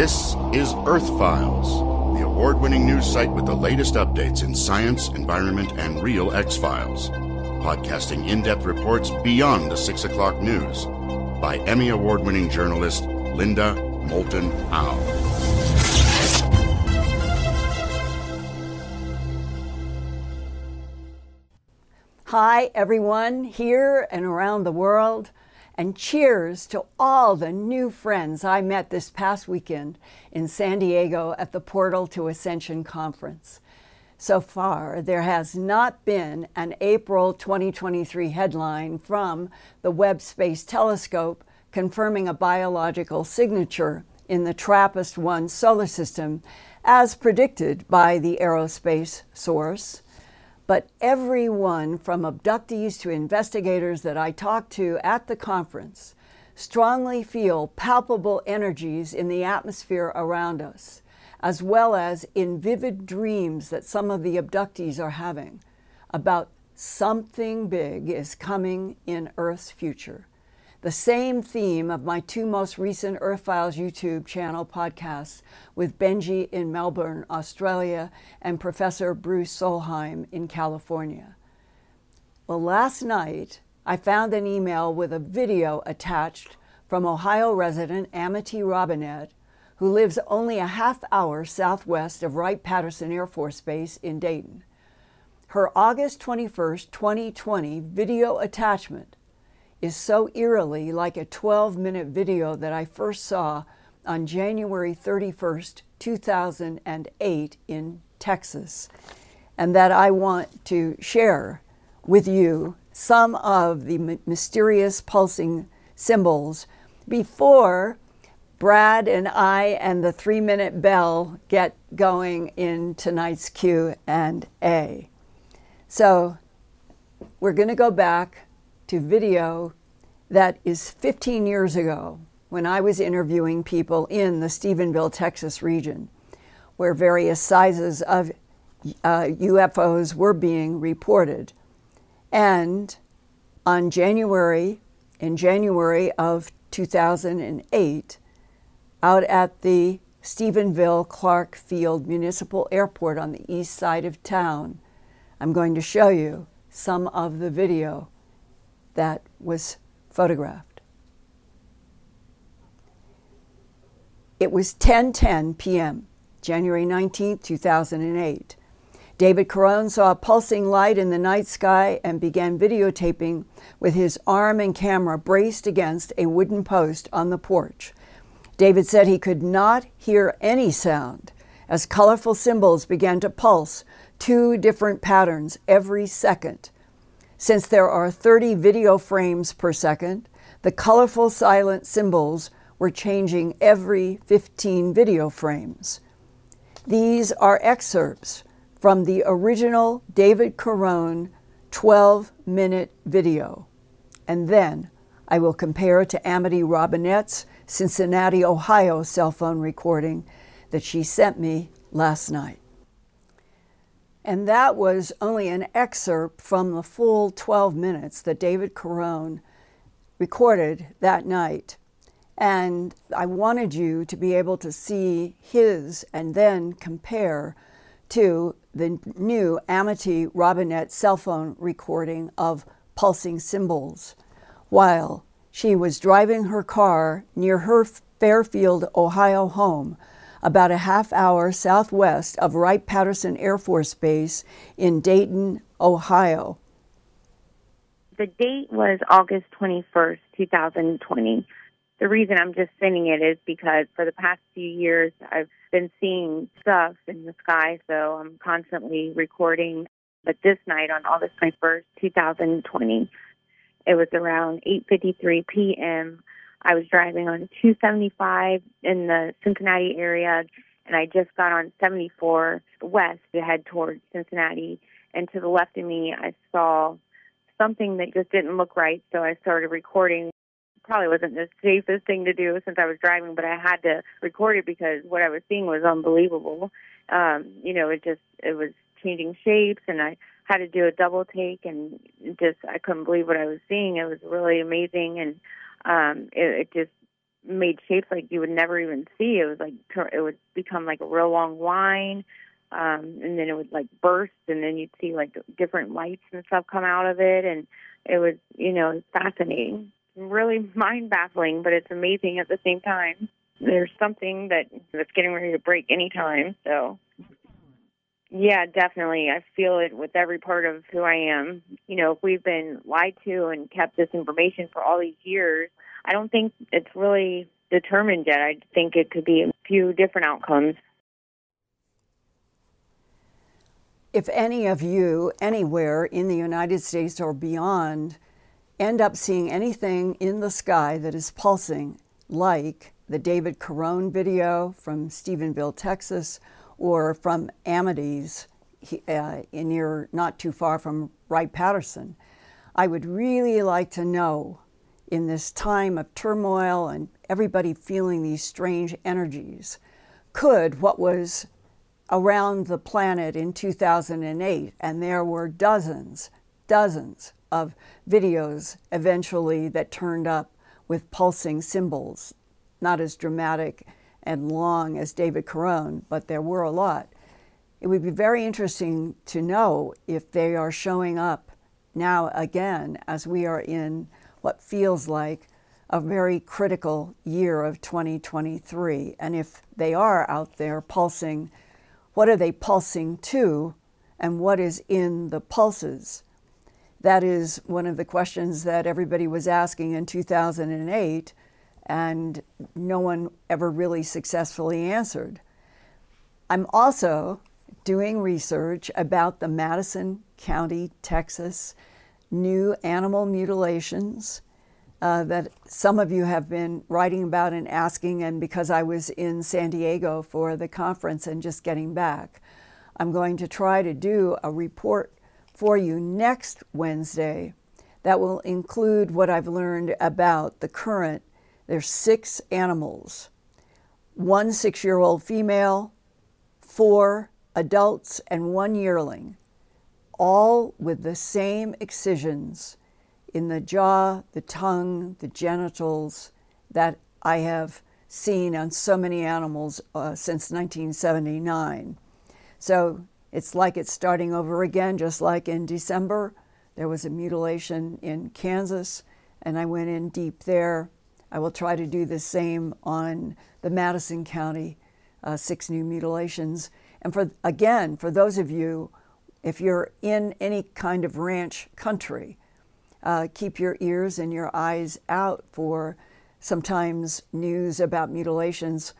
This is Earth Files, the award winning news site with the latest updates in science, environment, and real X Files. Podcasting in depth reports beyond the 6 o'clock news by Emmy Award winning journalist Linda Moulton Howe. Hi, everyone here and around the world, and cheers to all the new friends I met this past weekend in San Diego at the Portal to Ascension conference. So far, there has not been an April 2023 headline from the Webb Space Telescope confirming a biological signature in the TRAPPIST 1 solar system, as predicted by the aerospace source. But everyone from abductees to investigators that I talked to at the conference strongly feel palpable energies in the atmosphere around us, as well as in vivid dreams that some of the abductees are having about something big is coming in Earth's future the same theme of my two most recent Earthfiles YouTube channel podcasts with Benji in Melbourne, Australia, and Professor Bruce Solheim in California. Well, last night I found an email with a video attached from Ohio resident Amity Robinette, who lives only a half hour southwest of Wright Patterson Air Force Base in Dayton. Her August 21, 2020 video attachment is so eerily like a 12 minute video that I first saw on January 31st, 2008 in Texas, and that I want to share with you some of the mysterious pulsing symbols before Brad and I and the three minute bell get going in tonight's Q and A. So we're going to go back to video that is 15 years ago when I was interviewing people in the Stephenville, Texas region, where various sizes of uh, UFOs were being reported. And on January, in January of 2008, out at the Stephenville Clark Field Municipal Airport on the east side of town, I'm going to show you some of the video that was photographed. It was 10:10 p.m., January 19, 2008. David Carone saw a pulsing light in the night sky and began videotaping with his arm and camera braced against a wooden post on the porch. David said he could not hear any sound as colorful symbols began to pulse two different patterns every second since there are 30 video frames per second, the colorful silent symbols were changing every 15 video frames. These are excerpts from the original David Carone 12 minute video. And then I will compare it to Amity Robinette's Cincinnati, Ohio cell phone recording that she sent me last night. And that was only an excerpt from the full 12 minutes that David Carone recorded that night. And I wanted you to be able to see his and then compare to the new Amity Robinette cell phone recording of pulsing symbols while she was driving her car near her Fairfield, Ohio home about a half hour southwest of Wright Patterson Air Force Base in Dayton, Ohio. The date was August 21st, 2020. The reason I'm just sending it is because for the past few years I've been seeing stuff in the sky, so I'm constantly recording. But this night on August 21st, 2020, it was around 8:53 p.m. I was driving on 275 in the Cincinnati area, and I just got on 74 west to head towards Cincinnati. And to the left of me, I saw something that just didn't look right, so I started recording. Probably wasn't the safest thing to do since I was driving, but I had to record it because what I was seeing was unbelievable. Um, you know, it just it was changing shapes, and I had to do a double take, and just I couldn't believe what I was seeing. It was really amazing, and um, it, it just made shapes like you would never even see. It was like it would become like a real long line, um, and then it would like burst, and then you'd see like different lights and stuff come out of it, and it was you know fascinating, really mind baffling, but it's amazing at the same time. There's something that that's getting ready to break anytime, so yeah, definitely. I feel it with every part of who I am. You know, if we've been lied to and kept this information for all these years, I don't think it's really determined yet. I think it could be a few different outcomes. If any of you anywhere in the United States or beyond end up seeing anything in the sky that is pulsing, like the David Carone video from Stephenville, Texas, or from Amity's uh, near not too far from Wright Patterson. I would really like to know in this time of turmoil and everybody feeling these strange energies, could what was around the planet in 2008, and there were dozens, dozens of videos eventually that turned up with pulsing symbols, not as dramatic and long as David Carone, but there were a lot. It would be very interesting to know if they are showing up now again as we are in what feels like a very critical year of 2023. And if they are out there pulsing, what are they pulsing to and what is in the pulses? That is one of the questions that everybody was asking in 2008 and no one ever really successfully answered. I'm also doing research about the Madison County, Texas new animal mutilations uh, that some of you have been writing about and asking, and because I was in San Diego for the conference and just getting back, I'm going to try to do a report for you next Wednesday that will include what I've learned about the current there's six animals one six year old female, four adults, and one yearling, all with the same excisions in the jaw, the tongue, the genitals that I have seen on so many animals uh, since 1979. So it's like it's starting over again, just like in December. There was a mutilation in Kansas, and I went in deep there I will try to do the same on the Madison County uh, six new mutilations. And for again, for those of you, if you're in any kind of ranch country, uh, keep your ears and your eyes out for sometimes news about mutilations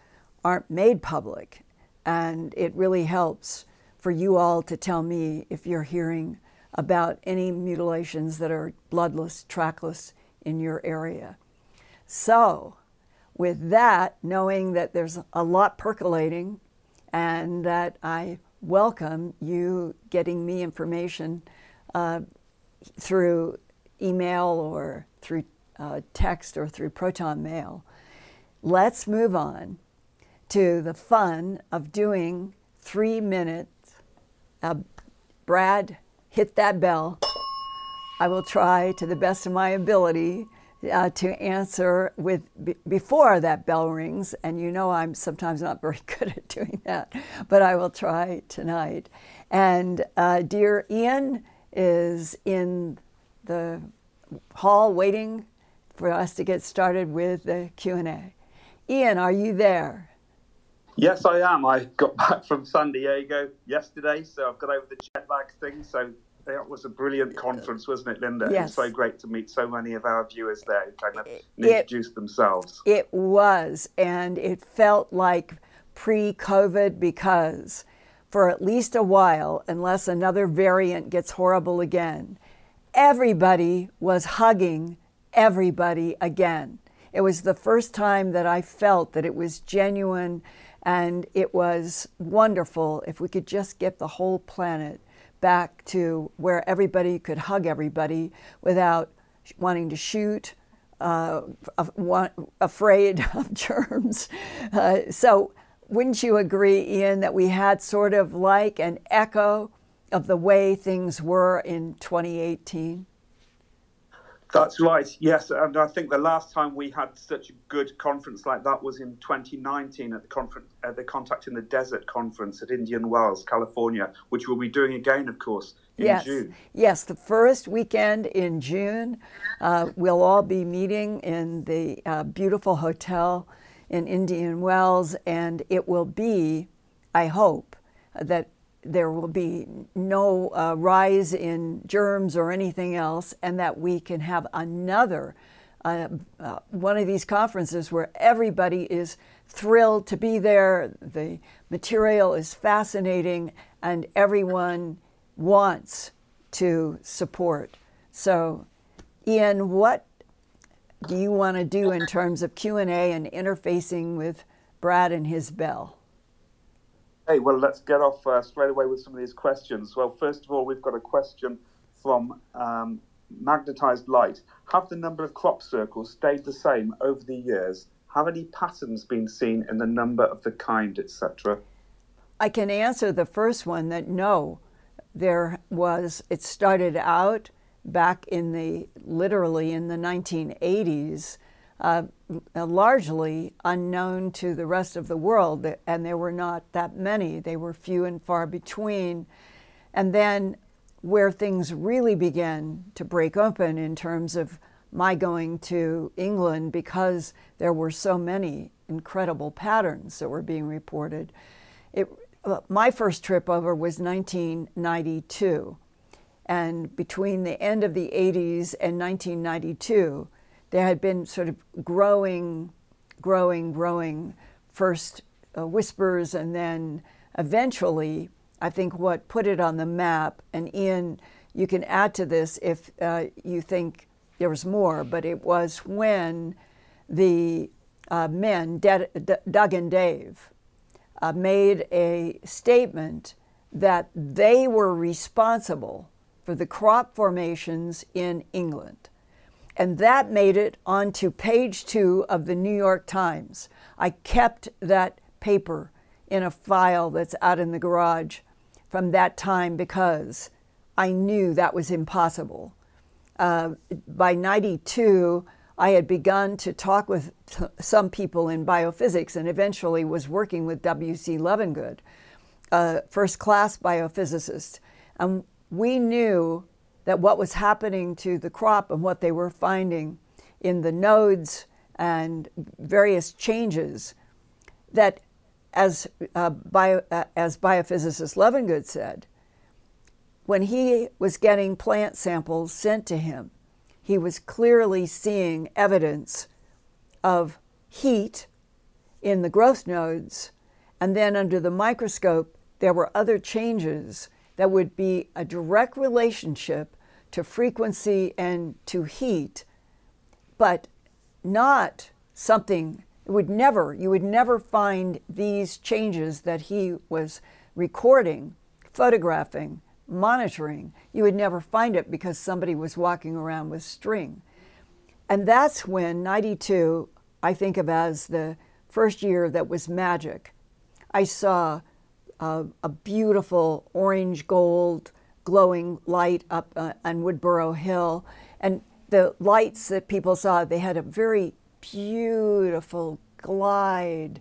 aren't made public. And it really helps for you all to tell me if you're hearing about any mutilations that are bloodless, trackless in your area. So, with that, knowing that there's a lot percolating and that I welcome you getting me information uh, through email or through uh, text or through ProtonMail, let's move on to the fun of doing three minutes. Uh, Brad, hit that bell. I will try to the best of my ability uh, to answer with before that bell rings, and you know I'm sometimes not very good at doing that, but I will try tonight. And uh, dear Ian is in the hall waiting for us to get started with the Q&A. Ian, are you there? Yes, I am. I got back from San Diego yesterday, so I've got over the jet lag thing. So it was a brilliant conference, wasn't it, Linda? Yes. It was so great to meet so many of our viewers there who kind of it, introduced themselves. It was, and it felt like pre COVID because for at least a while, unless another variant gets horrible again, everybody was hugging everybody again. It was the first time that I felt that it was genuine and it was wonderful if we could just get the whole planet back to where everybody could hug everybody without wanting to shoot, uh, afraid of germs. Uh, so, wouldn't you agree, Ian, that we had sort of like an echo of the way things were in 2018? That's right. Yes, and I think the last time we had such a good conference like that was in 2019 at the conference, at the Contact in the Desert conference at Indian Wells, California, which we'll be doing again, of course, in yes. June. Yes, the first weekend in June, uh, we'll all be meeting in the uh, beautiful hotel in Indian Wells, and it will be, I hope, that there will be no uh, rise in germs or anything else, and that we can have another uh, uh, one of these conferences where everybody is thrilled to be there. The material is fascinating, and everyone wants to support. So, Ian, what do you want to do in terms of Q and A and interfacing with Brad and his bell? Hey, well, let's get off uh, straight away with some of these questions. Well, first of all, we've got a question from um, Magnetized Light. Have the number of crop circles stayed the same over the years? Have any patterns been seen in the number of the kind, etc.? I can answer the first one that no. There was, it started out back in the, literally in the 1980s uh, largely unknown to the rest of the world, and there were not that many. They were few and far between. And then, where things really began to break open in terms of my going to England because there were so many incredible patterns that were being reported. It, uh, my first trip over was 1992. And between the end of the 80s and 1992, there had been sort of growing, growing, growing first uh, whispers, and then eventually, I think what put it on the map, and Ian, you can add to this if uh, you think there was more, but it was when the uh, men, De- D- Doug and Dave, uh, made a statement that they were responsible for the crop formations in England. And that made it onto page two of the New York Times. I kept that paper in a file that's out in the garage from that time because I knew that was impossible. Uh, by 92, I had begun to talk with some people in biophysics and eventually was working with W.C. Levengood, a first class biophysicist. And we knew that what was happening to the crop and what they were finding in the nodes and various changes that as, uh, bio, uh, as biophysicist Levengood said, when he was getting plant samples sent to him, he was clearly seeing evidence of heat in the growth nodes, and then under the microscope, there were other changes that would be a direct relationship to frequency and to heat, but not something would never you would never find these changes that he was recording, photographing, monitoring. You would never find it because somebody was walking around with string. And that's when 92 I think of as the first year that was magic. I saw a, a beautiful orange gold glowing light up uh, on Woodborough Hill. And the lights that people saw, they had a very beautiful glide.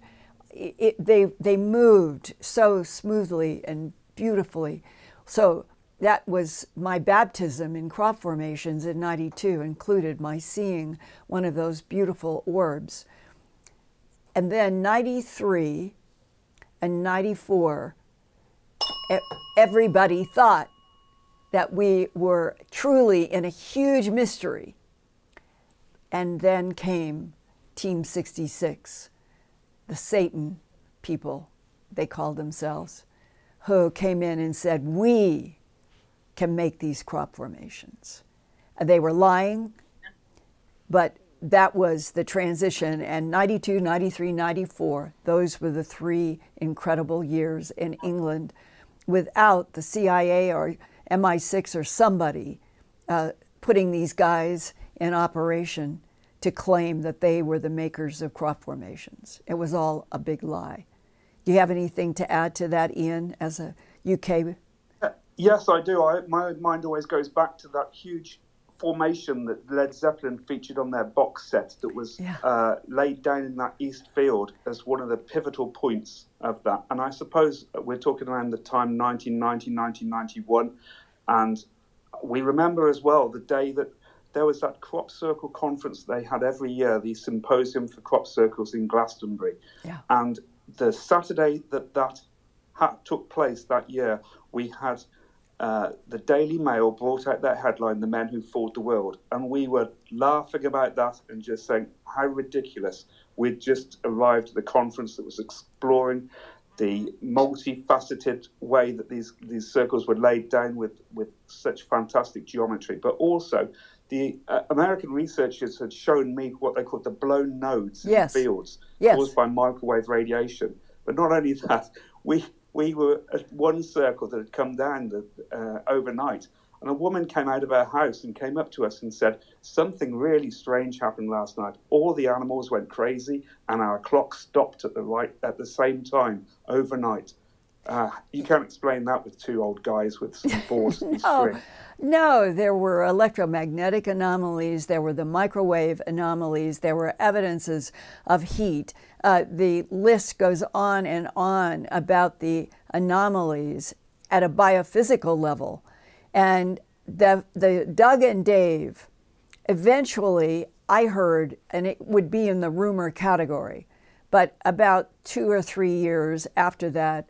It, it, they, they moved so smoothly and beautifully. So that was my baptism in crop formations in 92, included my seeing one of those beautiful orbs. And then 93 and 94, everybody thought that we were truly in a huge mystery. And then came Team 66, the Satan people, they called themselves, who came in and said, We can make these crop formations. And they were lying, but that was the transition. And 92, 93, 94, those were the three incredible years in England without the CIA or MI6 or somebody uh, putting these guys in operation to claim that they were the makers of crop formations. It was all a big lie. Do you have anything to add to that, Ian, as a UK? Yes, I do. I, my mind always goes back to that huge formation that Led Zeppelin featured on their box set that was Yeah. uh, laid down in that East Field as one of the pivotal points of that. And I suppose we're talking around the time 1990, 1991. And we remember as well the day that there was that crop circle conference they had every year, the symposium for crop circles in Glastonbury. Yeah. And the Saturday that that ha- took place that year, we had uh, the Daily Mail brought out that headline, The Men Who Fought the World. And we were laughing about that and just saying, how ridiculous. We'd just arrived at the conference that was exploring the multifaceted way that these, these circles were laid down with, with such fantastic geometry. But also, the uh, American researchers had shown me what they called the blown nodes Yes. in fields Yes. caused by microwave radiation. But not only that, we we were at one circle that had come down the, uh, overnight, and a woman came out of her house and came up to us and said, "Something really strange happened last night. All the animals went crazy, and our clock stopped at the right at the same time overnight." Uh, you can't explain that with two old guys with some boards and No, string. no, there were electromagnetic anomalies, there were the microwave anomalies, there were evidences of heat. Uh, the list goes on and on about the anomalies at a biophysical level. And the, the Doug and Dave, eventually I heard, and it would be in the rumor category, but about two or three years after that,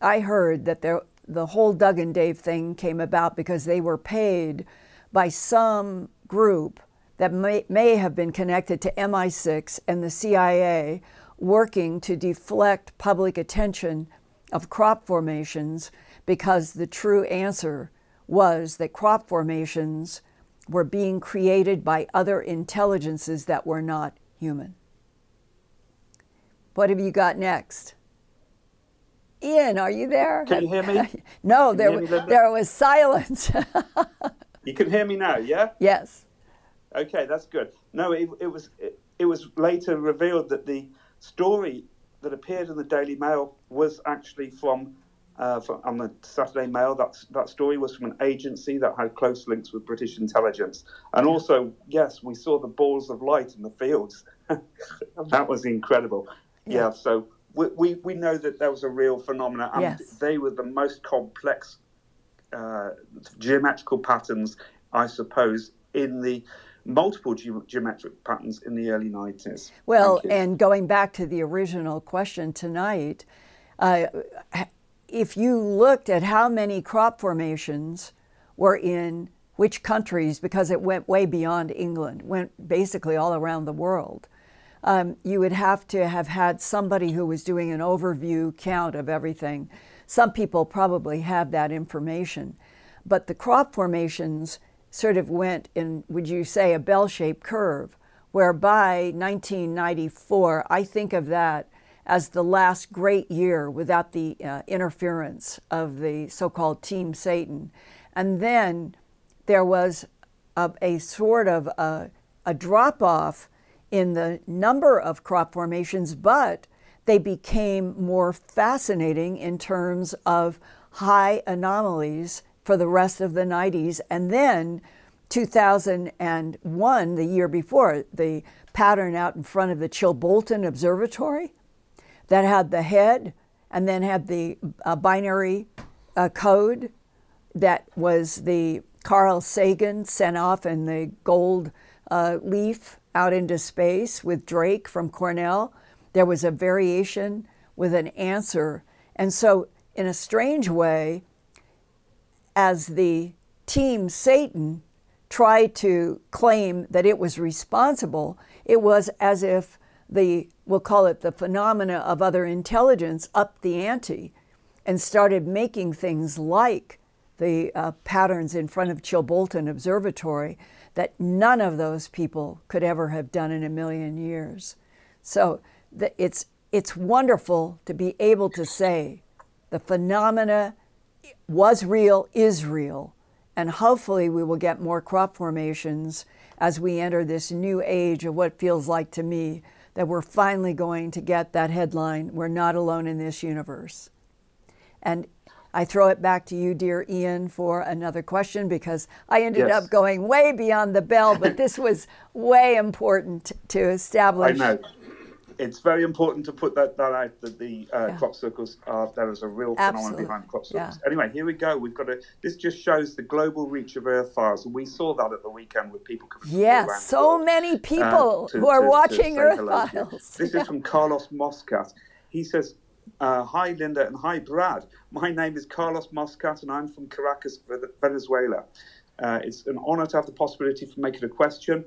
I heard that there, the whole Doug and Dave thing came about because they were paid by some group that may, may have been connected to MI6 and the CIA working to deflect public attention of crop formations because the true answer was that crop formations were being created by other intelligences that were not human. What have you got next? Ian, are you there? Can you hear me? no, there, hear me, there was silence. You can hear me now, yeah? yes. Okay, that's good. No, it, it was it, it was later revealed that the story that appeared in the Daily Mail was actually from, uh, from on the Saturday Mail. That that story was from an agency that had close links with British intelligence, and also yes, we saw the balls of light in the fields. that was incredible. Yeah, so. We, we, we know that there was a real phenomena, and Yes. they were the most complex uh, geometrical patterns, I suppose, in the multiple ge- geometric patterns in the early 90s. Well, and going back to the original question tonight, uh, if you looked at how many crop formations were in which countries, because it went way beyond England, went basically all around the world, um, you would have to have had somebody who was doing an overview count of everything. Some people probably have that information, but the crop formations sort of went in, would you say, a bell shaped curve, where by 1994, I think of that as the last great year without the uh, interference of the so called Team Satan. And then there was a, a sort of a, a drop off in the number of crop formations, but they became more fascinating in terms of high anomalies for the rest of the 90s. And then 2001, the year before, the pattern out in front of the Chilbolton Observatory that had the head and then had the uh, binary uh, code that was the Carl Sagan sent off in the gold uh, leaf out into space with Drake from Cornell. There was a variation with an answer. And so, in a strange way, as the team Satan tried to claim that it was responsible, it was as if the, we'll call it the phenomena of other intelligence, upped the ante and started making things like the uh, patterns in front of Chilbolton Observatory that none of those people could ever have done in a million years. So the, it's, it's wonderful to be able to say the phenomena was real, is real, and hopefully we will get more crop formations as we enter this new age of what feels like to me that we're finally going to get that headline we're not alone in this universe. And I throw it back to you, dear Ian, for another question because I ended Yes. up going way beyond the bell, but this was way important to establish. I know. It's very important to put that, that out that the uh, Yeah. crop circles are there is a real phenomenon behind crop circles. Yeah. Anyway, here we go. We've got a. This just shows the global reach of Earthfiles, and we saw that at the weekend with people coming. from all around Yes, so world, many uh, people to- who are to- to watching say Earth. This Yeah. is from Carlos Moscat. He says, uh, "Hi Linda and hi Brad. My name is Carlos Moscat, and I'm from Caracas, Venezuela. Uh, it's an honor to have the possibility for making a question,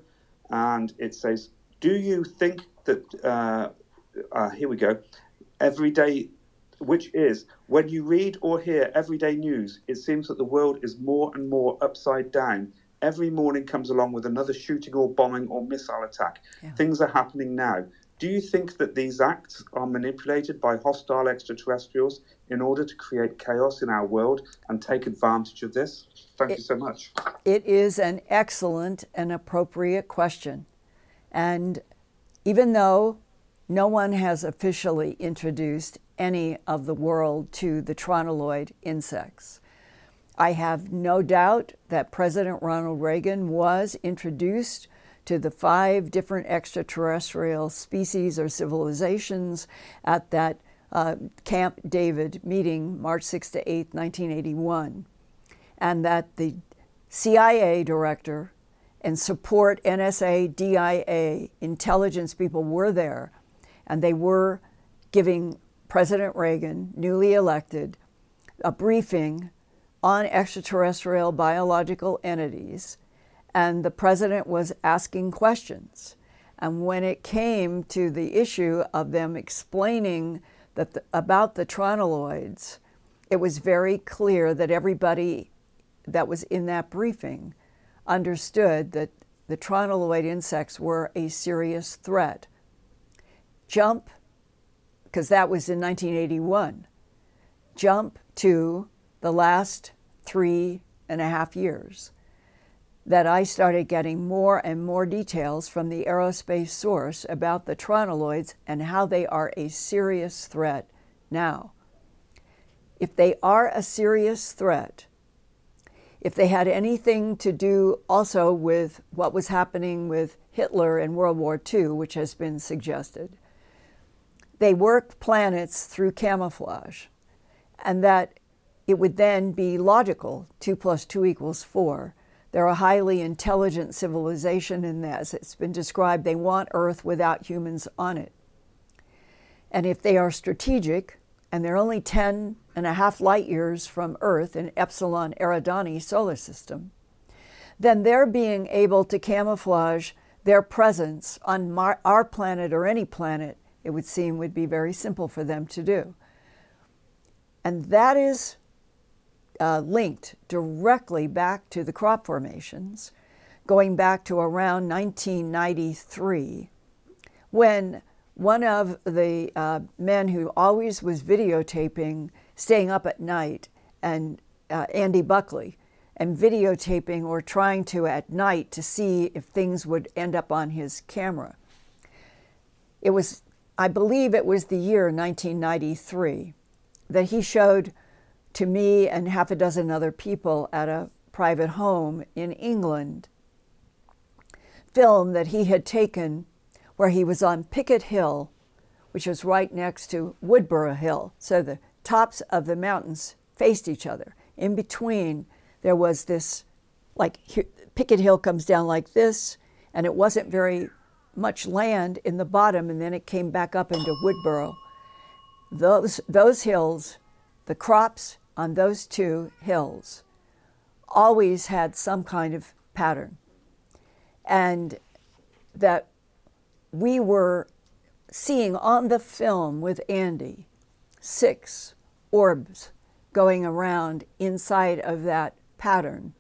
and it says, "Do you think that?" Uh, uh, here we go. Every day, which is when you read or hear everyday news, it seems that the world is more and more upside down. Every morning comes along with another shooting or bombing or missile attack. Things are happening now. Do you think that these acts are manipulated by hostile extraterrestrials in order to create chaos in our world and take advantage of this? Thank you so much. It is an excellent and appropriate question. And even though no one has officially introduced any of the world to the tronoloid insects, I have no doubt that President Ronald Reagan was introduced to the five different extraterrestrial species or civilizations at that uh, Camp David meeting, March 6 to 8, 1981 and that the CIA director and support NSA, DIA, intelligence people were there, and they were giving President Reagan, newly elected, a briefing on extraterrestrial biological entities, and the president was asking questions. And when it came to the issue of them explaining that the, about the tronoloids, it was very clear that everybody that was in that briefing understood that the tronoloid insects were a serious threat. Jump, because that was in 1981, jump to the last three and a half years that I started getting more and more details from the aerospace source about the tronoloids and how they are a serious threat now. If they are a serious threat, if they had anything to do also with what was happening with Hitler in World War II, which has been suggested, they work planets through camouflage, and that it would then be logical 2 plus 2 equals 4. They're a highly intelligent civilization, and as it's been described, they want Earth without humans on it. And if they are strategic, and they're only 10 and a half light years from Earth in Epsilon Eridani solar system, then their being able to camouflage their presence on Mar- our planet or any planet, it would seem, would be very simple for them to do. And that is uh, linked directly back to the crop formations, going back to around 1993, when one of the uh, men who always was videotaping, staying up at night, and uh, Andy Buckley, and videotaping or trying to at night to see if things would end up on his camera. It was, I believe it was the year 1993 that he showed to me and half a dozen other people at a private home in England film that he had taken where he was on Picked Hill, which was right next to Woodborough Hill. So the tops of the mountains faced each other. In between, there was this, like, Picked Hill comes down like this, and it wasn't very much land in the bottom, and then it came back up into Woodborough. Those, those hills, the crops on those two hills, always had some kind of pattern. And that we were seeing on the film with Andy six orbs going around inside of that pattern.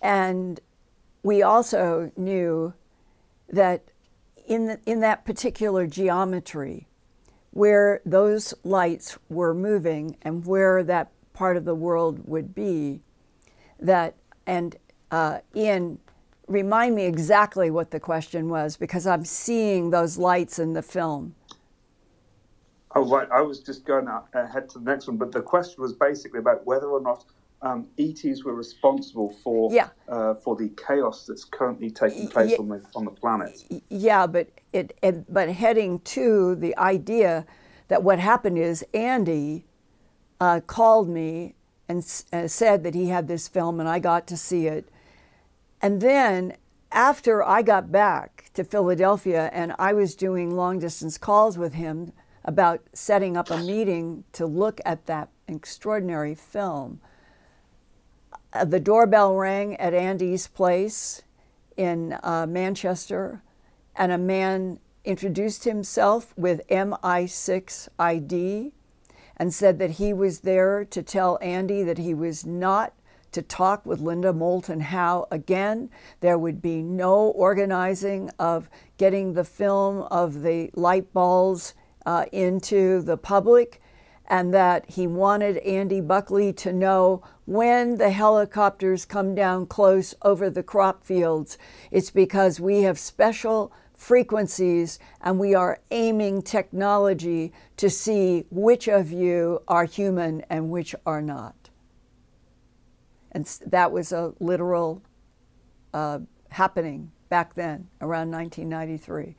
And we also knew that in, the, in that particular geometry, where those lights were moving and where that part of the world would be, that, and uh, Ian, remind me exactly what the question was because I'm seeing those lights in the film. Oh, right. I was just going ahead to the next one, but the question was basically about whether or not um, ETs were responsible for yeah. uh, for the chaos that's currently taking place yeah. on the on the planet. Yeah, but it, it but heading to the idea that what happened is Andy uh, called me and uh, said that he had this film and I got to see it, and then after I got back to Philadelphia and I was doing long distance calls with him about setting up a meeting to look at that extraordinary film uh, the doorbell rang at Andy's place in uh, Manchester, and a man introduced himself with MI6 ID and said that he was there to tell Andy that he was not to talk with Linda Moulton Howe again. There would be no organizing of getting the film of the light balls uh, into the public and that he wanted Andy Buckley to know when the helicopters come down close over the crop fields, it's because we have special frequencies and we are aiming technology to see which of you are human and which are not. And that was a literal uh, happening back then, around 1993.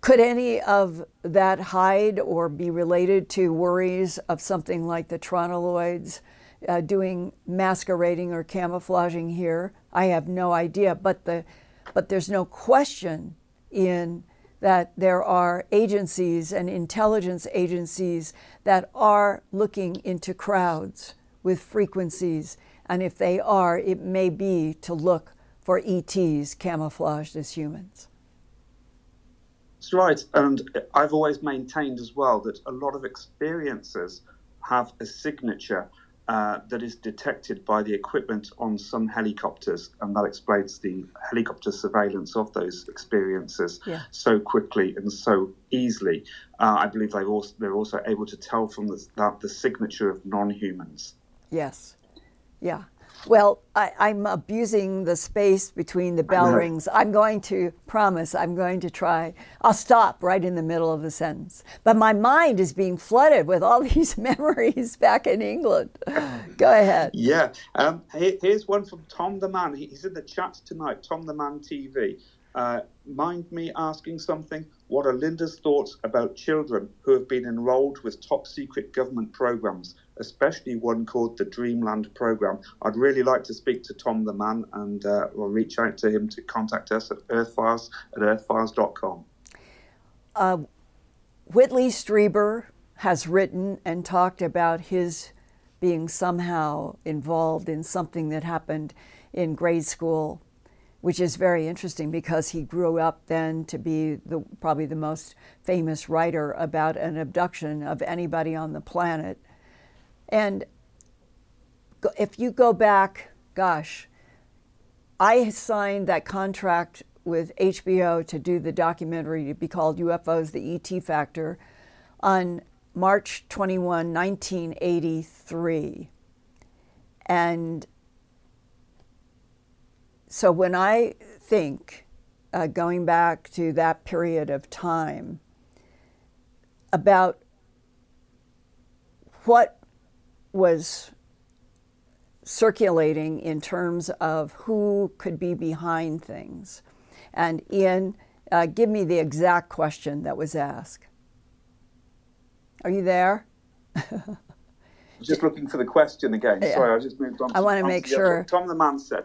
Could any of that hide or be related to worries of something like the tronoloids uh, doing masquerading or camouflaging here? I have no idea, but the but there's no question in that there are agencies and intelligence agencies that are looking into crowds with frequencies, and if they are, it may be to look for ETs camouflaged as humans. That's right. And I've always maintained as well that a lot of experiences have a signature uh, that is detected by the equipment on some helicopters, and that explains the helicopter surveillance of those experiences yeah. so quickly and so easily. Uh, I believe they also, they're also able to tell from the, that the signature of non humans. Yes. Yeah. Well, I, am abusing the space between the bell rings. I'm going to promise, I'm going to try. I'll stop right in the middle of the sentence. But my mind is being flooded with all these memories back in England. Go ahead. Yeah. Um, here's one from Tom the Man. He's in the chat tonight, Tom the Man TV. Uh, mind me asking something? What are Linda's thoughts about children who have been enrolled with top secret government programs, especially one called the Dreamland program? I'd really like to speak to Tom the man and uh, we'll reach out to him to contact us at earthfiles at earthfiles.com. Uh, Whitley Strieber has written and talked about his being somehow involved in something that happened in grade school which is very interesting because he grew up then to be the, probably the most famous writer about an abduction of anybody on the planet. And if you go back, gosh, I signed that contract with HBO to do the documentary to be called UFOs, the ET Factor, on March 21, 1983. And so when I think, uh, going back to that period of time, about what was circulating in terms of who could be behind things. And Ian, uh, give me the exact question that was asked. Are you there? just looking for the question again. Yeah. Sorry, I just moved on. I want to make sure. Tom the man said,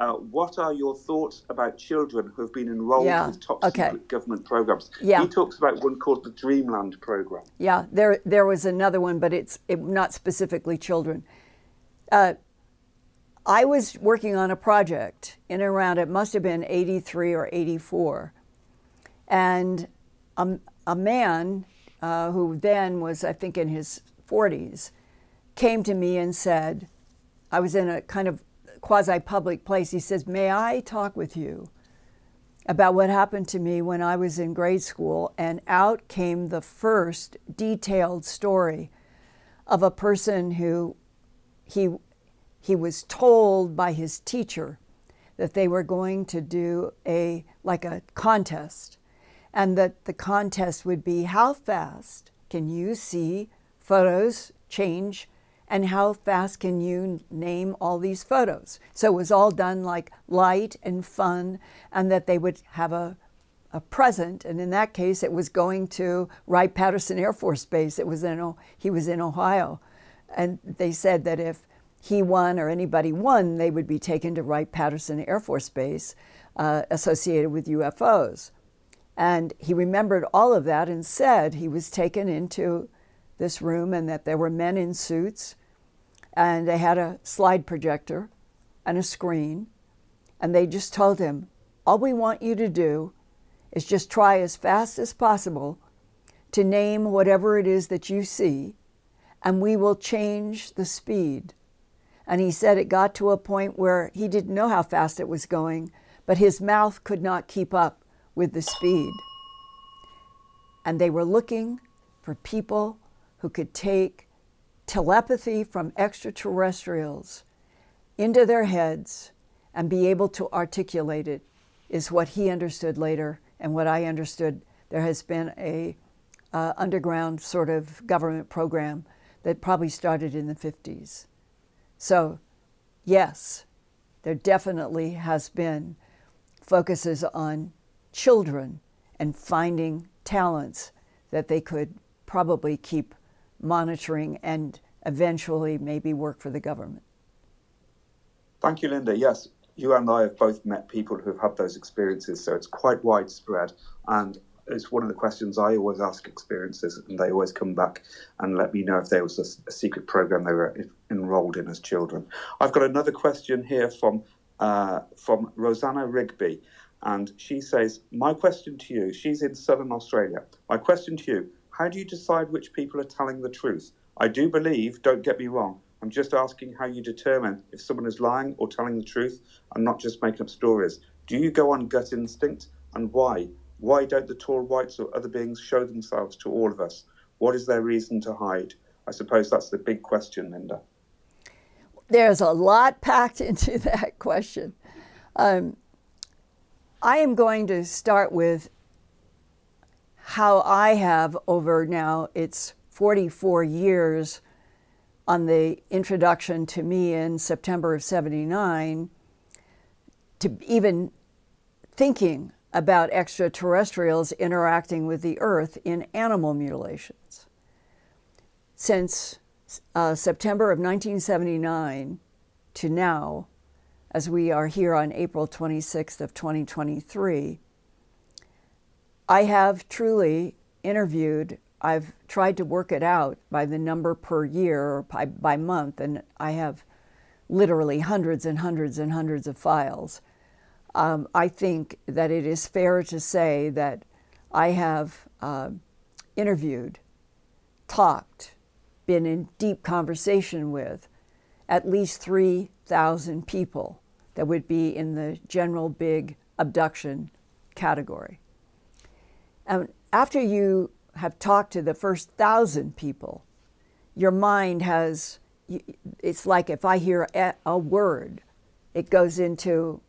uh, what are your thoughts about children who have been enrolled yeah. with top okay. secret government programs? Yeah. He talks about one called the Dreamland program. Yeah, there there was another one, but it's it, not specifically children. Uh, I was working on a project in around it must have been 83 or 84, and a, a man uh, who then was I think in his 40s came to me and said, I was in a kind of quasi public place. He says, May I talk with you about what happened to me when I was in grade school? And out came the first detailed story of a person who he, he was told by his teacher that they were going to do a like a contest and that the contest would be how fast can you see photos change and how fast can you name all these photos? So it was all done like light and fun, and that they would have a, a present. And in that case, it was going to Wright Patterson Air Force Base. It was in he was in Ohio, and they said that if he won or anybody won, they would be taken to Wright Patterson Air Force Base uh, associated with UFOs. And he remembered all of that and said he was taken into this room and that there were men in suits and they had a slide projector and a screen. And they just told him, All we want you to do is just try as fast as possible to name whatever it is that you see, and we will change the speed. And he said it got to a point where he didn't know how fast it was going, but his mouth could not keep up with the speed. And they were looking for people who could take telepathy from extraterrestrials into their heads and be able to articulate it is what he understood later and what I understood. There has been a uh, underground sort of government program that probably started in the 50s. So, yes, there definitely has been focuses on children and finding talents that they could probably keep monitoring and eventually maybe work for the government. Thank you, Linda. Yes, you and I have both met people who have had those experiences, so it's quite widespread. And it's one of the questions I always ask experiences, and they always come back and let me know if there was a, a secret program they were enrolled in as children. I've got another question here from uh, from Rosanna Rigby, and she says, "My question to you. She's in Southern Australia. My question to you: how do you decide which people are telling the truth? I do believe, don't get me wrong, I'm just asking how you determine if someone is lying or telling the truth and not just making up stories. Do you go on gut instinct? And why? Why don't the tall whites or other beings show themselves to all of us? What is their reason to hide? I suppose that's the big question, Linda. There's a lot packed into that question. Um, I am going to start with how I have over now, it's 44 years on the introduction to me in September of 79, to even thinking about extraterrestrials interacting with the earth in animal mutilations. Since uh, September of 1979 to now, as we are here on April 26th of 2023, I have truly interviewed, I've tried to work it out by the number per year or by, by month, and I have literally hundreds and hundreds and hundreds of files. Um, I think that it is fair to say that I have uh, interviewed, talked, been in deep conversation with at least 3,000 people that would be in the general big abduction category. And after you have talked to the first thousand people, your mind has, it's like if I hear a word, it goes into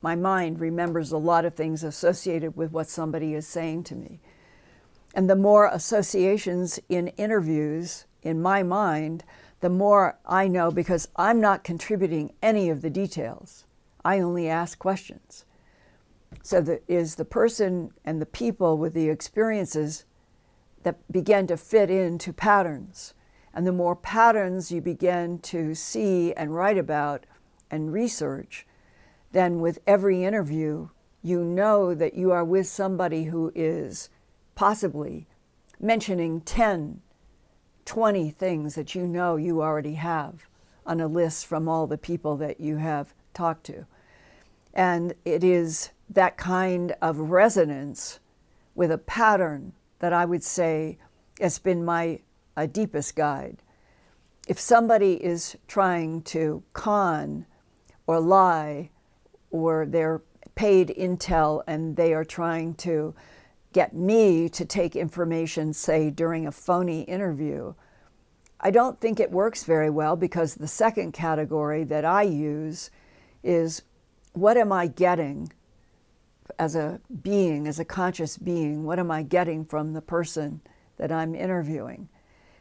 my mind, remembers a lot of things associated with what somebody is saying to me. And the more associations in interviews in my mind, the more I know because I'm not contributing any of the details. I only ask questions. So is the person and the people with the experiences that begin to fit into patterns. And the more patterns you begin to see and write about and research, then with every interview, you know that you are with somebody who is possibly mentioning 10, 20 things that you know you already have on a list from all the people that you have talked to. And it is that kind of resonance with a pattern that I would say has been my uh, deepest guide. If somebody is trying to con or lie, or they're paid intel and they are trying to get me to take information, say, during a phony interview, I don't think it works very well because the second category that I use is what am I getting as a being, as a conscious being? What am I getting from the person that I'm interviewing.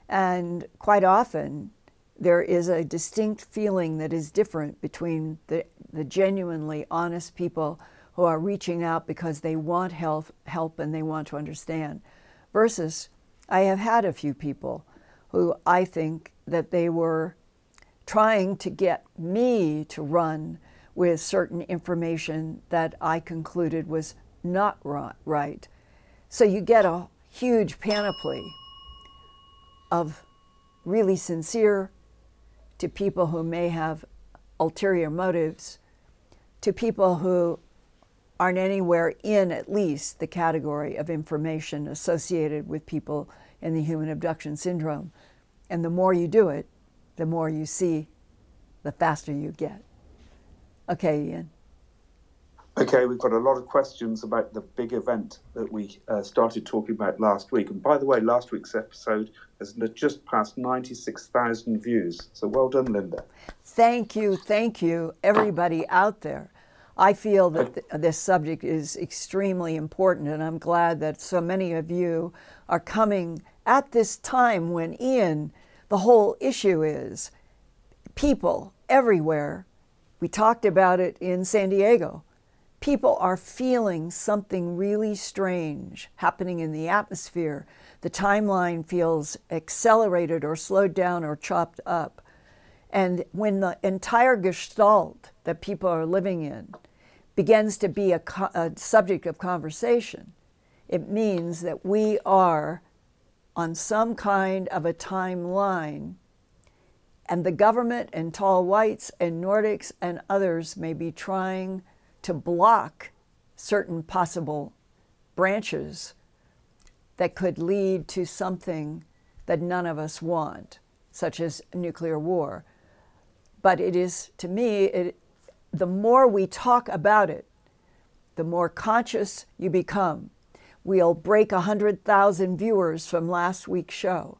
And quite often, there is a distinct feeling that is different between the, the genuinely honest people who are reaching out because they want help, help and they want to understand, versus I have had a few people who I think that they were trying to get me to run with certain information that I concluded was not right. So you get a huge panoply of really sincere to people who may have ulterior motives, to people who aren't anywhere in at least the category of information associated with people in the human abduction syndrome. And the more you do it, the more you see, the faster you get. Okay, Ian. Okay, we've got a lot of questions about the big event that we uh, started talking about last week. And by the way, last week's episode has just passed 96,000 views. So well done, Linda. Thank you, thank you, everybody out there. I feel that th- this subject is extremely important, and I'm glad that so many of you are coming at this time when, Ian, the whole issue is people everywhere. We talked about it in San Diego. People are feeling something really strange happening in the atmosphere. The timeline feels accelerated or slowed down or chopped up. And when the entire gestalt that people are living in begins to be a, a subject of conversation, it means that we are on some kind of a timeline. And the government and tall whites and Nordics and others may be trying to block certain possible branches that could lead to something that none of us want, such as nuclear war. But it is, to me, it, the more we talk about it, the more conscious you become we'll break 100,000 viewers from last week's show.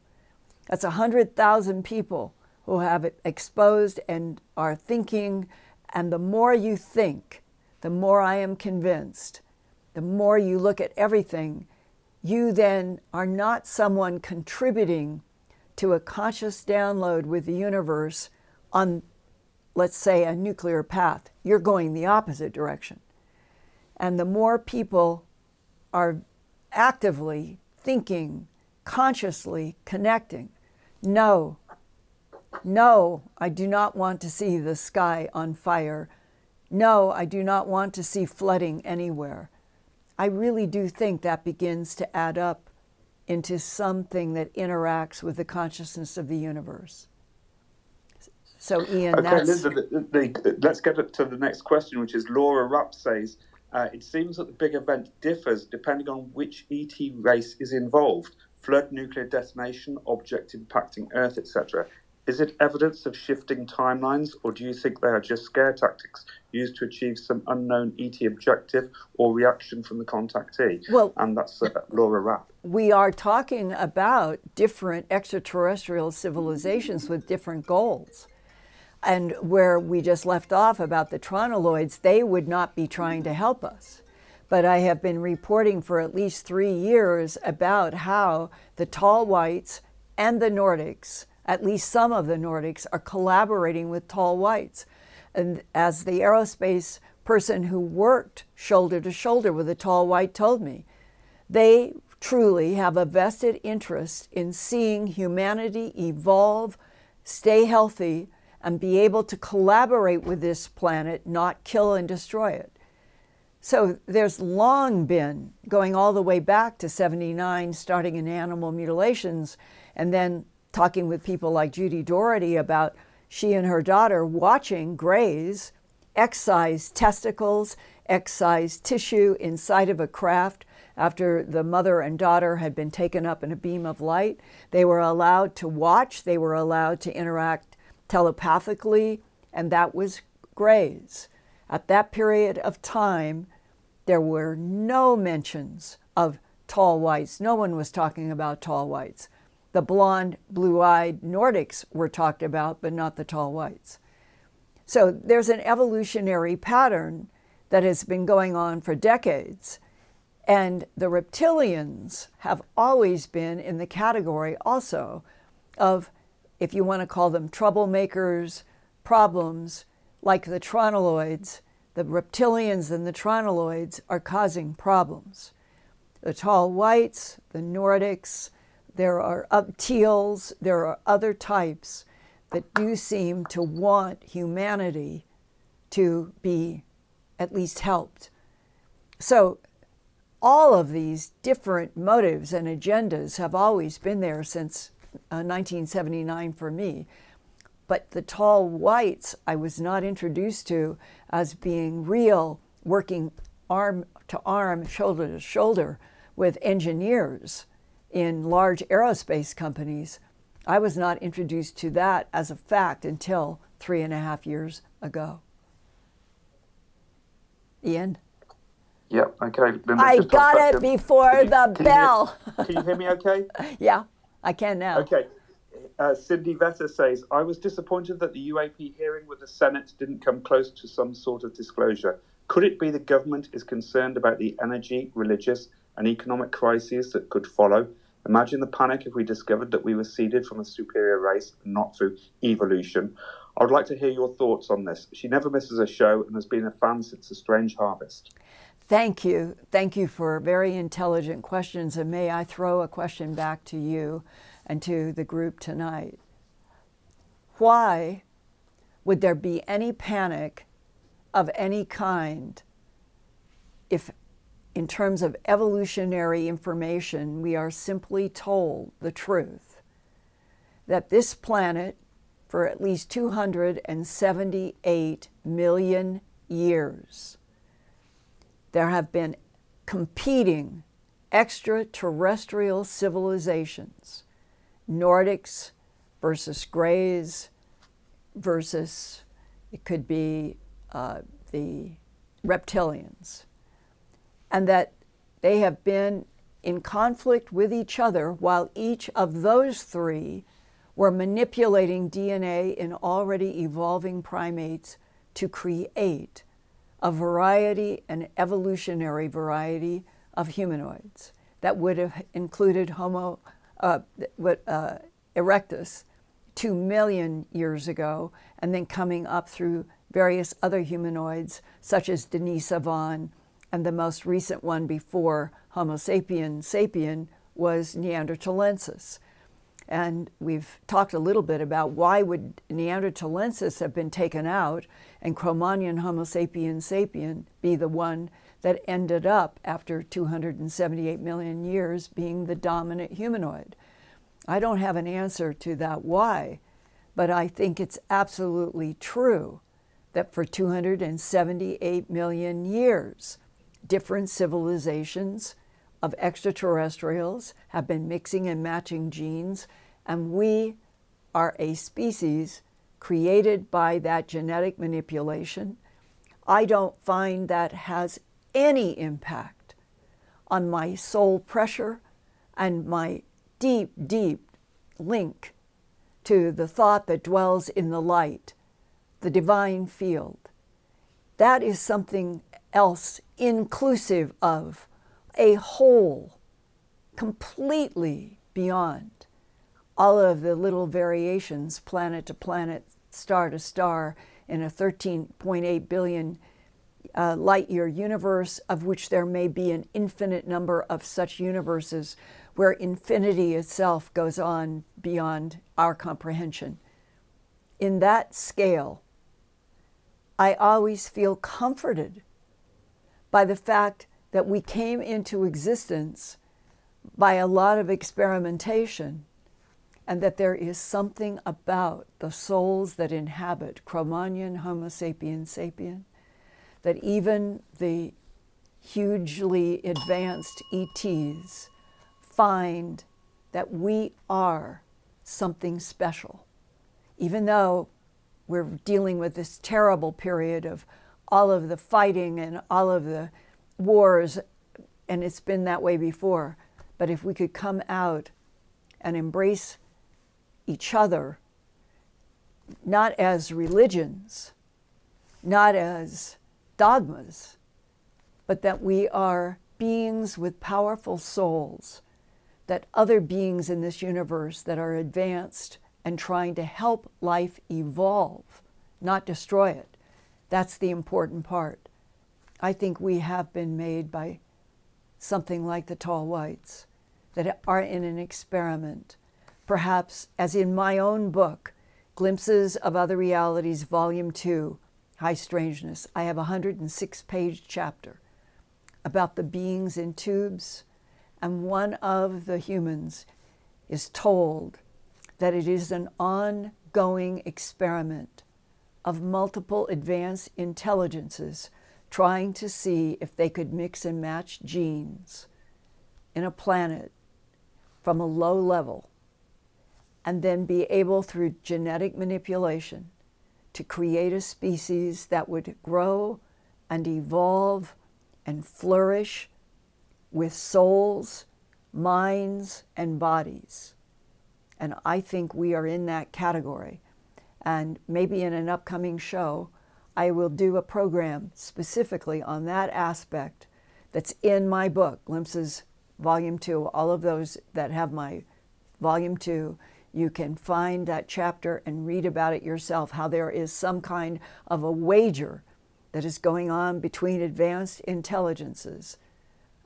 That's 100,000 people who have it exposed and are thinking. And the more you think, the more I am convinced, the more you look at everything, you then are not someone contributing to a conscious download with the universe on, let's say, a nuclear path. You're going the opposite direction. And the more people are actively thinking, consciously connecting. No, no, I do not want to see the sky on fire. No, I do not want to see flooding anywhere. I really do think that begins to add up into something that interacts with the consciousness of the universe. So, Ian, okay, that's. Linda, the, the, let's get to the next question, which is Laura Rapp says uh, it seems that the big event differs depending on which ET race is involved flood, nuclear detonation, object impacting Earth, etc. Is it evidence of shifting timelines, or do you think they are just scare tactics used to achieve some unknown ET objective or reaction from the contactee? Well, and that's uh, Laura Rapp. We are talking about different extraterrestrial civilizations with different goals. And where we just left off about the tronoloids, they would not be trying to help us. But I have been reporting for at least three years about how the tall whites and the Nordics, at least some of the Nordics, are collaborating with tall whites. And as the aerospace person who worked shoulder to shoulder with a tall white told me, they truly have a vested interest in seeing humanity evolve, stay healthy, and be able to collaborate with this planet, not kill and destroy it. So there's long been, going all the way back to 79, starting in animal mutilations, and then talking with people like Judy Doraty about she and her daughter watching Greys excise testicles, excise tissue inside of a craft after the mother and daughter had been taken up in a beam of light. They were allowed to watch, they were allowed to interact telepathically, and that was Greys. At that period of time, there were no mentions of tall whites. No one was talking about tall whites. The blonde, blue eyed Nordics were talked about, but not the tall whites. So there's an evolutionary pattern that has been going on for decades. And the reptilians have always been in the category also of, if you want to call them troublemakers, problems, like the tronoloids, the reptilians and the tronoloids are causing problems. The tall whites, the Nordics, there are uh, teals, there are other types that do seem to want humanity to be at least helped. So, all of these different motives and agendas have always been there since uh, 1979 for me. But the tall whites I was not introduced to as being real, working arm to arm, shoulder to shoulder with engineers in large aerospace companies. I was not introduced to that as a fact until three and a half years ago. Ian? Yeah, okay. I got it before you, the can bell. You hear, can you hear me okay? yeah, I can now. Okay. Uh, Cindy Vetter says, I was disappointed that the UAP hearing with the Senate didn't come close to some sort of disclosure. Could it be the government is concerned about the energy, religious, and economic crises that could follow? Imagine the panic if we discovered that we were seeded from a superior race not through evolution. I would like to hear your thoughts on this. She never misses a show and has been a fan since A Strange Harvest. Thank you. Thank you for very intelligent questions. And may I throw a question back to you and to the group tonight? Why would there be any panic of any kind if, in terms of evolutionary information, we are simply told the truth that this planet for at least 278 million years. There have been competing extraterrestrial civilizations, Nordics versus Greys versus, it could be uh, the reptilians, and that they have been in conflict with each other while each of those three we're manipulating DNA in already evolving primates to create a variety, an evolutionary variety of humanoids that would have included Homo uh, uh, erectus two million years ago, and then coming up through various other humanoids, such as Denisova, and the most recent one before Homo sapien sapien was Neanderthalensis. And we've talked a little bit about why would Neanderthalensis have been taken out and Cro-Magnon Homo sapien sapien be the one that ended up after 278 million years being the dominant humanoid. I don't have an answer to that why, but I think it's absolutely true that for 278 million years, different civilizations of extraterrestrials have been mixing and matching genes, and we are a species created by that genetic manipulation. I don't find that has any impact on my soul pressure and my deep, deep link to the thought that dwells in the light, the divine field. That is something else inclusive of a whole, completely beyond all of the little variations, planet to planet, star to star, in a 13.8 billion uh, light year universe, of which there may be an infinite number of such universes where infinity itself goes on beyond our comprehension. In that scale, I always feel comforted by the fact that we came into existence by a lot of experimentation, and that there is something about the souls that inhabit Cro-Magnon, Homo sapien sapien, that even the hugely advanced ETs find that we are something special. Even though we're dealing with this terrible period of all of the fighting and all of the wars, and it's been that way before. But if we could come out and embrace each other, not as religions, not as dogmas, but that we are beings with powerful souls, that other beings in this universe that are advanced and trying to help life evolve, not destroy it. That's the important part. I think we have been made by something like the tall whites that are in an experiment. Perhaps, as in my own book, Glimpses of Other Realities, Volume 2, High Strangeness, I have a 106 page chapter about the beings in tubes, and one of the humans is told that it is an ongoing experiment of multiple advanced intelligences trying to see if they could mix and match genes in a planet from a low level and then be able through genetic manipulation to create a species that would grow and evolve and flourish with souls, minds, and bodies. And I think we are in that category. And maybe in an upcoming show, I will do a program specifically on that aspect that's in my book, Glimpses Volume 2. All of those that have my Volume 2, you can find that chapter and read about it yourself, how there is some kind of a wager that is going on between advanced intelligences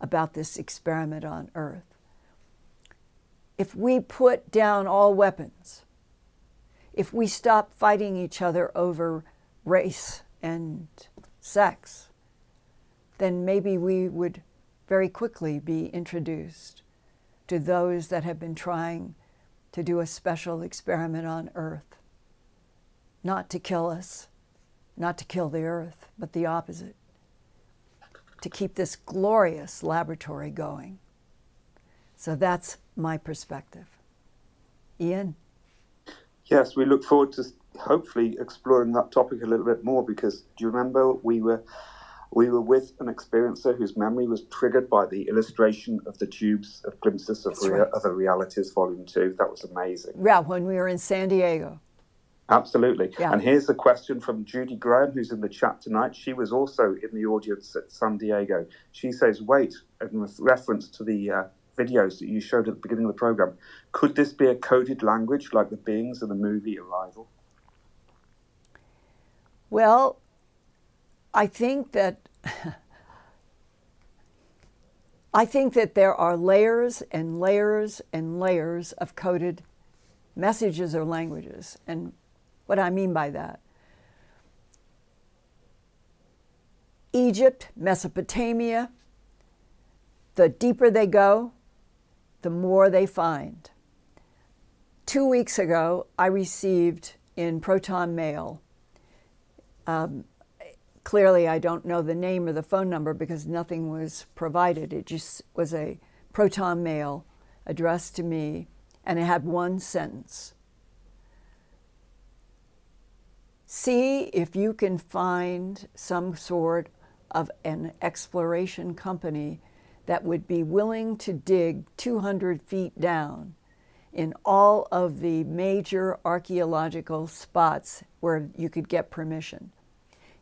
about this experiment on Earth. If we put down all weapons, if we stop fighting each other over race and sex, then maybe we would very quickly be introduced to those that have been trying to do a special experiment on Earth. Not to kill us, not to kill the Earth, but the opposite to keep this glorious laboratory going. So that's my perspective. Ian? Yes, we look forward to hopefully exploring that topic a little bit more because do you remember we were we were with an experiencer whose memory was triggered by the illustration of the tubes of glimpses of rea- right. other realities volume 2 that was amazing yeah when we were in san diego Absolutely. Yeah. And here's a question from Judy Graham, who's in the chat tonight. She was also in the audience at San Diego. She says, wait, in reference to the uh, videos that you showed at the beginning of the program, could this be a coded language like the beings in the movie Arrival? Well, I think that. I think that there are layers and layers and layers of coded messages or languages. And what I mean by that. Egypt, Mesopotamia, the deeper they go, the more they find. Two weeks ago, I received in ProtonMail. Um, clearly, I don't know the name or the phone number because nothing was provided. It just was a ProtonMail addressed to me, and it had one sentence see if you can find some sort of an exploration company that would be willing to dig 200 feet down in all of the major archaeological spots where you could get permission.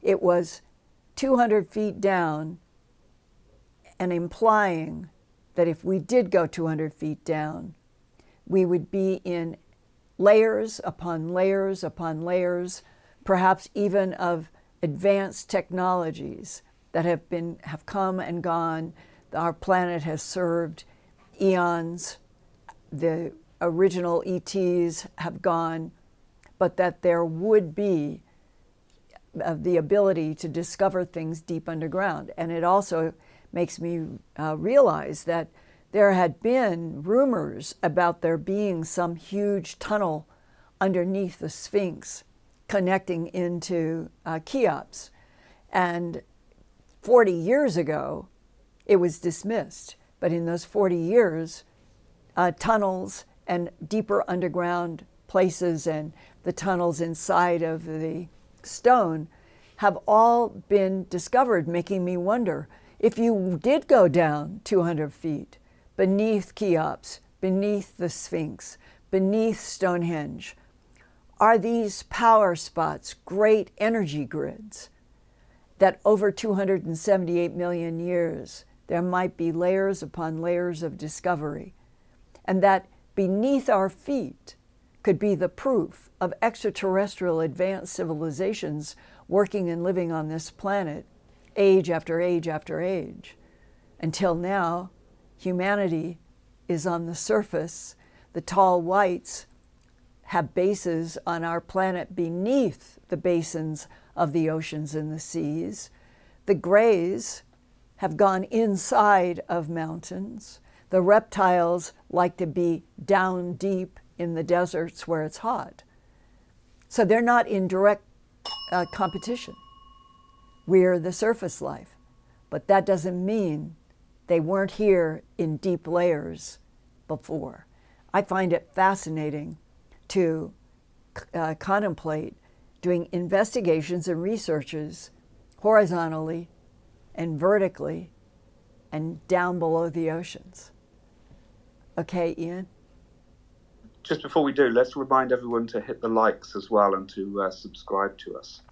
It was 200 feet down and implying that if we did go 200 feet down, we would be in layers upon layers upon layers perhaps even of advanced technologies that have been have come and gone. Our planet has served eons. The original ETs have gone, but that there would be uh, the ability to discover things deep underground. And it also makes me uh, realize that there had been rumors about there being some huge tunnel underneath the Sphinx connecting into uh, Cheops. And 40 years ago, it was dismissed. But in those 40 years, uh, tunnels and deeper underground places and the tunnels inside of the stone have all been discovered, making me wonder if you did go down 200 feet beneath Cheops, beneath the Sphinx, beneath Stonehenge, are these power spots great energy grids that over 278 million years there might be layers upon layers of discovery, and that beneath our feet could be the proof of extraterrestrial advanced civilizations working and living on this planet age after age after age. Until now, humanity is on the surface. The tall whites have bases on our planet beneath the basins of the oceans and the seas. The grays have gone inside of mountains. The reptiles like to be down deep in the deserts where it's hot. So they're not in direct uh, competition. We're the surface life. But that doesn't mean they weren't here in deep layers before. I find it fascinating to uh, contemplate doing investigations and researches horizontally and vertically and down below the oceans. Okay, Ian? Just before we do, let's remind everyone to hit the likes as well and to uh, subscribe to us.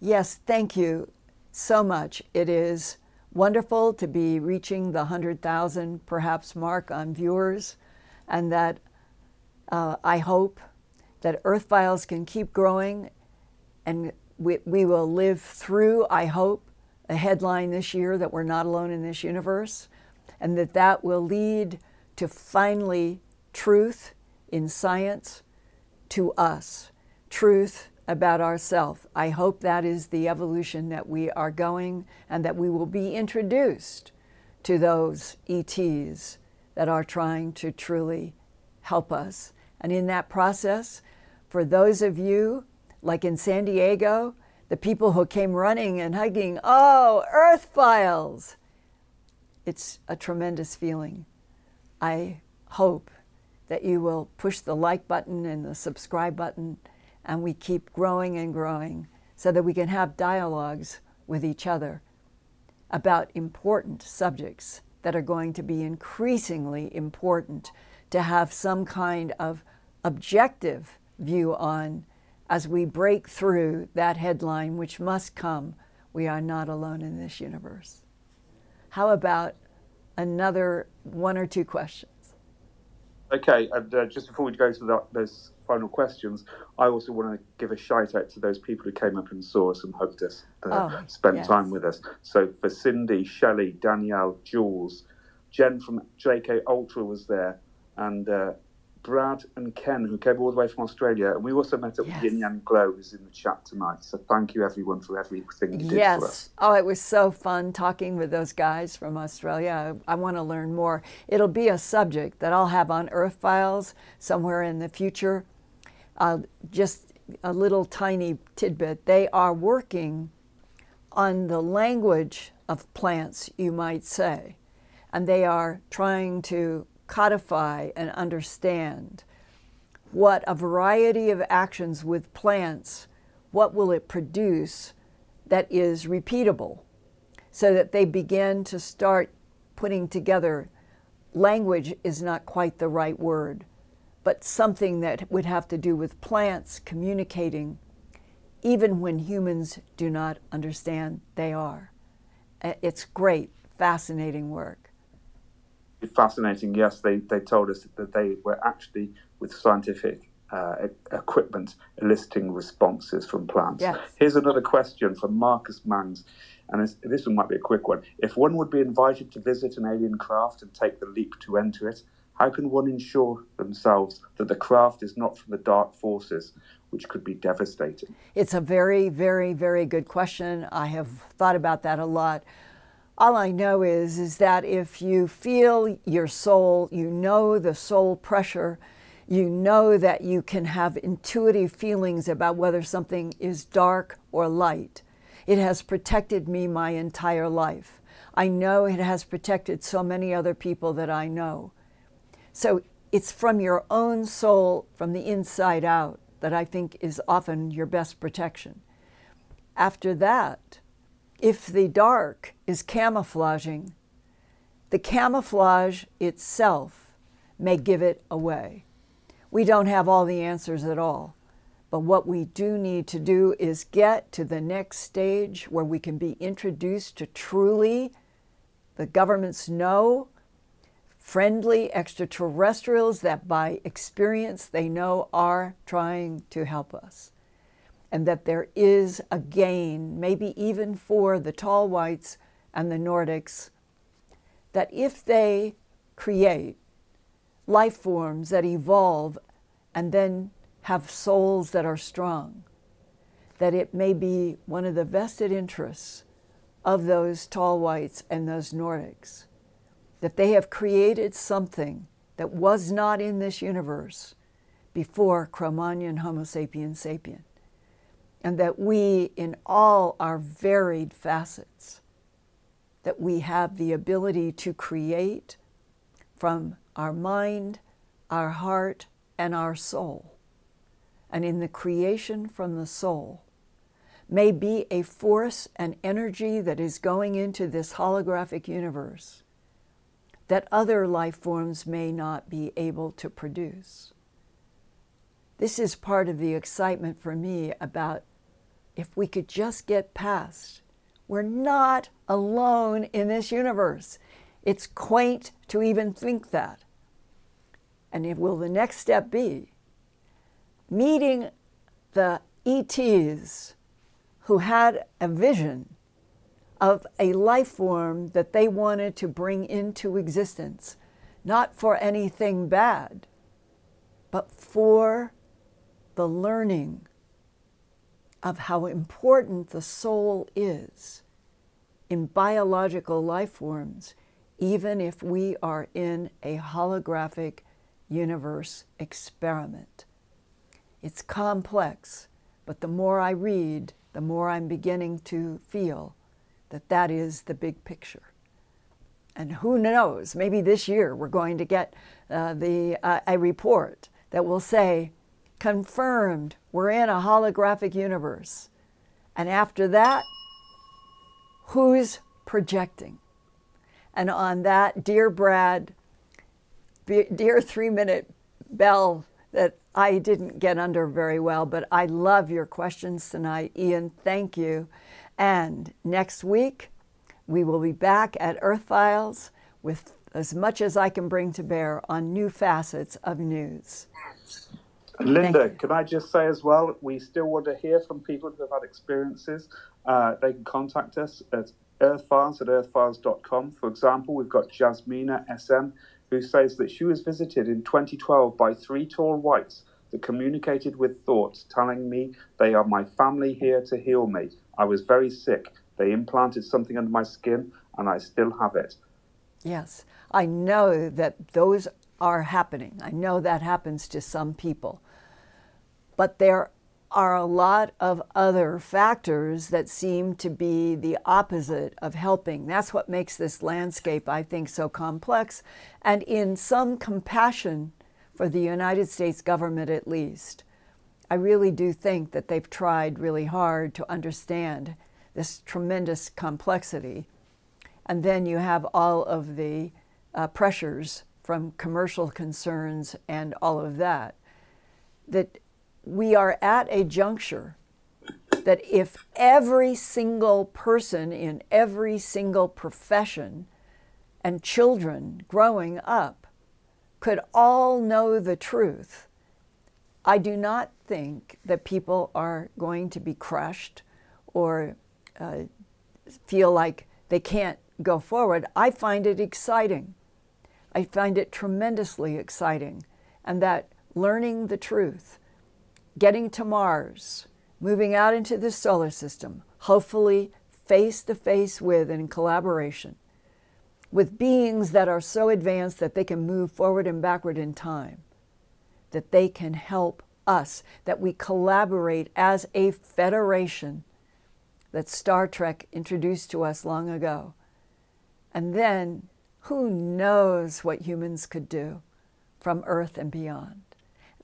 Yes, thank you so much. It is wonderful to be reaching the 100,000 perhaps mark on viewers, and that uh, I hope that Earthfiles can keep growing and we, we will live through, I hope, a headline this year that we're not alone in this universe, and that that will lead to finally truth in science to us, truth about ourselves. I hope that is the evolution that we are going and that we will be introduced to those ETs that are trying to truly help us. And in that process, for those of you, like in San Diego, the people who came running and hugging, oh, Earthfiles! It's a tremendous feeling. I hope that you will push the like button and the subscribe button and we keep growing and growing so that we can have dialogues with each other about important subjects that are going to be increasingly important to have some kind of objective view on as we break through that headline, which must come we are not alone in this universe. How about another one or two questions? Okay, and uh, just before we go to the, those final questions, I also want to give a shout out to those people who came up and saw us and hugged us, uh, oh, spent yes. time with us. So for Cindy, Shelley, Danielle, Jules, Jen from JK Ultra was there, and uh, Brad and Ken, who came all the way from Australia. And we also met up yes. with Yin Yang Glow, who's in the chat tonight. So thank you, everyone, for everything you did yes. for us. Oh, it was so fun talking with those guys from Australia. I, I want to learn more. It'll be a subject that I'll have on Earthfiles somewhere in the future. Uh, just a little tiny tidbit. They are working on the language of plants, you might say. And they are trying to codify and understand what a variety of actions with plants, what will it produce that is repeatable, so that they begin to start putting together language is not quite the right word, but something that would have to do with plants communicating, even when humans do not understand they are. It's great, fascinating work fascinating. Yes, they, they told us that they were actually, with scientific uh, equipment, eliciting responses from plants. Yes. Here's another question from Marcus Mangs, and this, this one might be a quick one. If one would be invited to visit an alien craft and take the leap to enter it, how can one ensure themselves that the craft is not from the dark forces, which could be devastating? It's a very, very, very good question. I have thought about that a lot. All I know is, is that if you feel your soul, you know the soul pressure, you know that you can have intuitive feelings about whether something is dark or light. It has protected me my entire life. I know it has protected so many other people that I know. So it's from your own soul, from the inside out, that I think is often your best protection. After that, if the dark is camouflaging, the camouflage itself may give it away. We don't have all the answers at all, but what we do need to do is get to the next stage where we can be introduced to truly the governments know friendly extraterrestrials that by experience they know are trying to help us. And that there is a gain, maybe even for the tall whites and the Nordics, that if they create life forms that evolve and then have souls that are strong, that it may be one of the vested interests of those tall whites and those Nordics that they have created something that was not in this universe before Cro-Magnon Homo sapiens sapien. And that we, in all our varied facets, that we have the ability to create from our mind, our heart, and our soul. And in the creation from the soul, may be a force and energy that is going into this holographic universe that other life forms may not be able to produce. This is part of the excitement for me about if we could just get past. We're not alone in this universe. It's quaint to even think that. And will the next step be meeting the ETs who had a vision of a life form that they wanted to bring into existence, not for anything bad, but for the learning of how important the soul is in biological life forms, even if we are in a holographic universe experiment. It's complex, but the more I read, the more I'm beginning to feel that that is the big picture. And who knows, maybe this year we're going to get uh, the, uh, a report that will say, confirmed, we're in a holographic universe. And after that, who's projecting? And on that, dear Brad, dear three minute bell that I didn't get under very well, but I love your questions tonight. Ian, thank you. And next week, we will be back at Earthfiles with as much as I can bring to bear on new facets of news. Linda, can I just say as well, we still want to hear from people who have had experiences. Uh, they can contact us at earthfiles at earthfiles.com. For example, we've got Jasmina SM, who says that she was visited in 2012 by three tall whites that communicated with thoughts, telling me they are my family here to heal me. I was very sick. They implanted something under my skin, and I still have it. Yes, I know that those are happening. I know that happens to some people. But there are a lot of other factors that seem to be the opposite of helping. That's what makes this landscape, I think, so complex. And in some compassion for the United States government, at least, I really do think that they've tried really hard to understand this tremendous complexity. And then you have all of the uh, pressures from commercial concerns and all of that. That we are at a juncture that if every single person in every single profession and children growing up could all know the truth, I do not think that people are going to be crushed or uh, feel like they can't go forward. I find it exciting. I find it tremendously exciting. And that learning the truth, getting to Mars, moving out into the solar system, hopefully face to face with and in collaboration with beings that are so advanced that they can move forward and backward in time, that they can help us, that we collaborate as a federation that Star Trek introduced to us long ago. And then who knows what humans could do from Earth and beyond.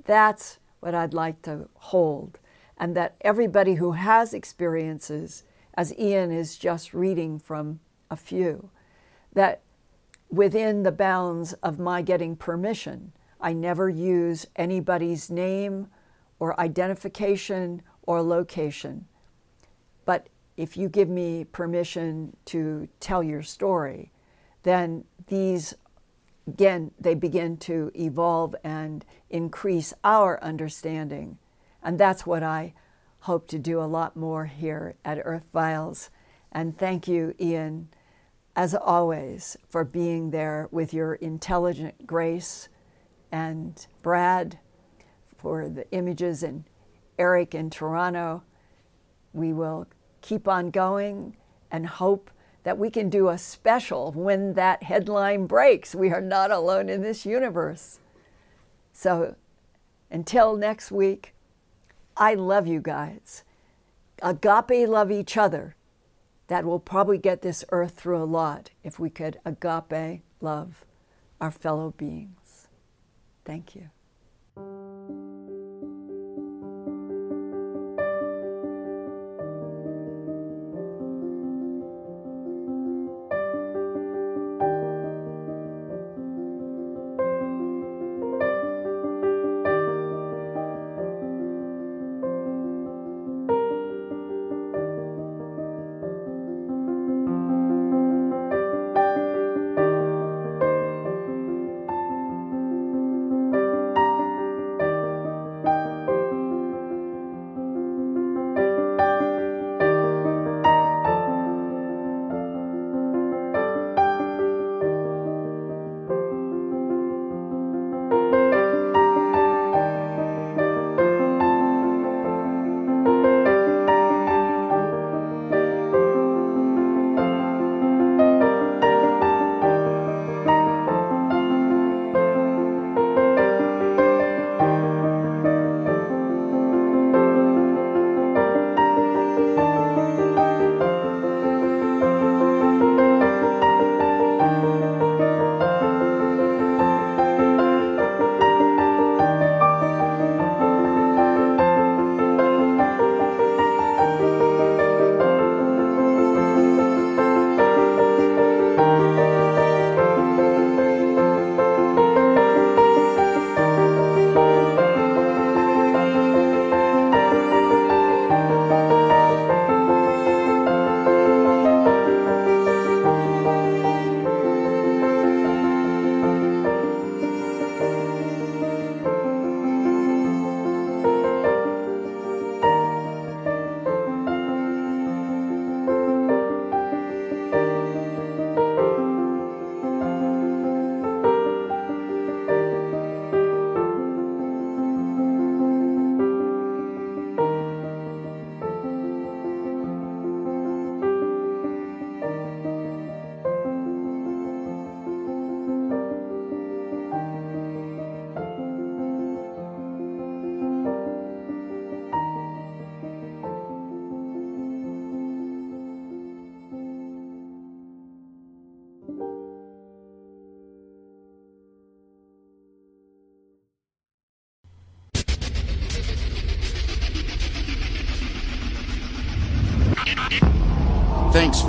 That's what I'd like to hold. And that everybody who has experiences, as Ian is just reading from a few, that within the bounds of my getting permission, I never use anybody's name or identification or location. But if you give me permission to tell your story, then these, again, they begin to evolve and increase our understanding. And that's what I hope to do a lot more here at Earthfiles. And thank you, Ian, as always, for being there with your intelligent grace, and Brad for the images, and Eric in Toronto. We will keep on going and hope that we can do a special when that headline breaks. We are not alone in this universe. So until next week, I love you guys. Agape love each other. That will probably get this earth through a lot if we could agape love our fellow beings. Thank you.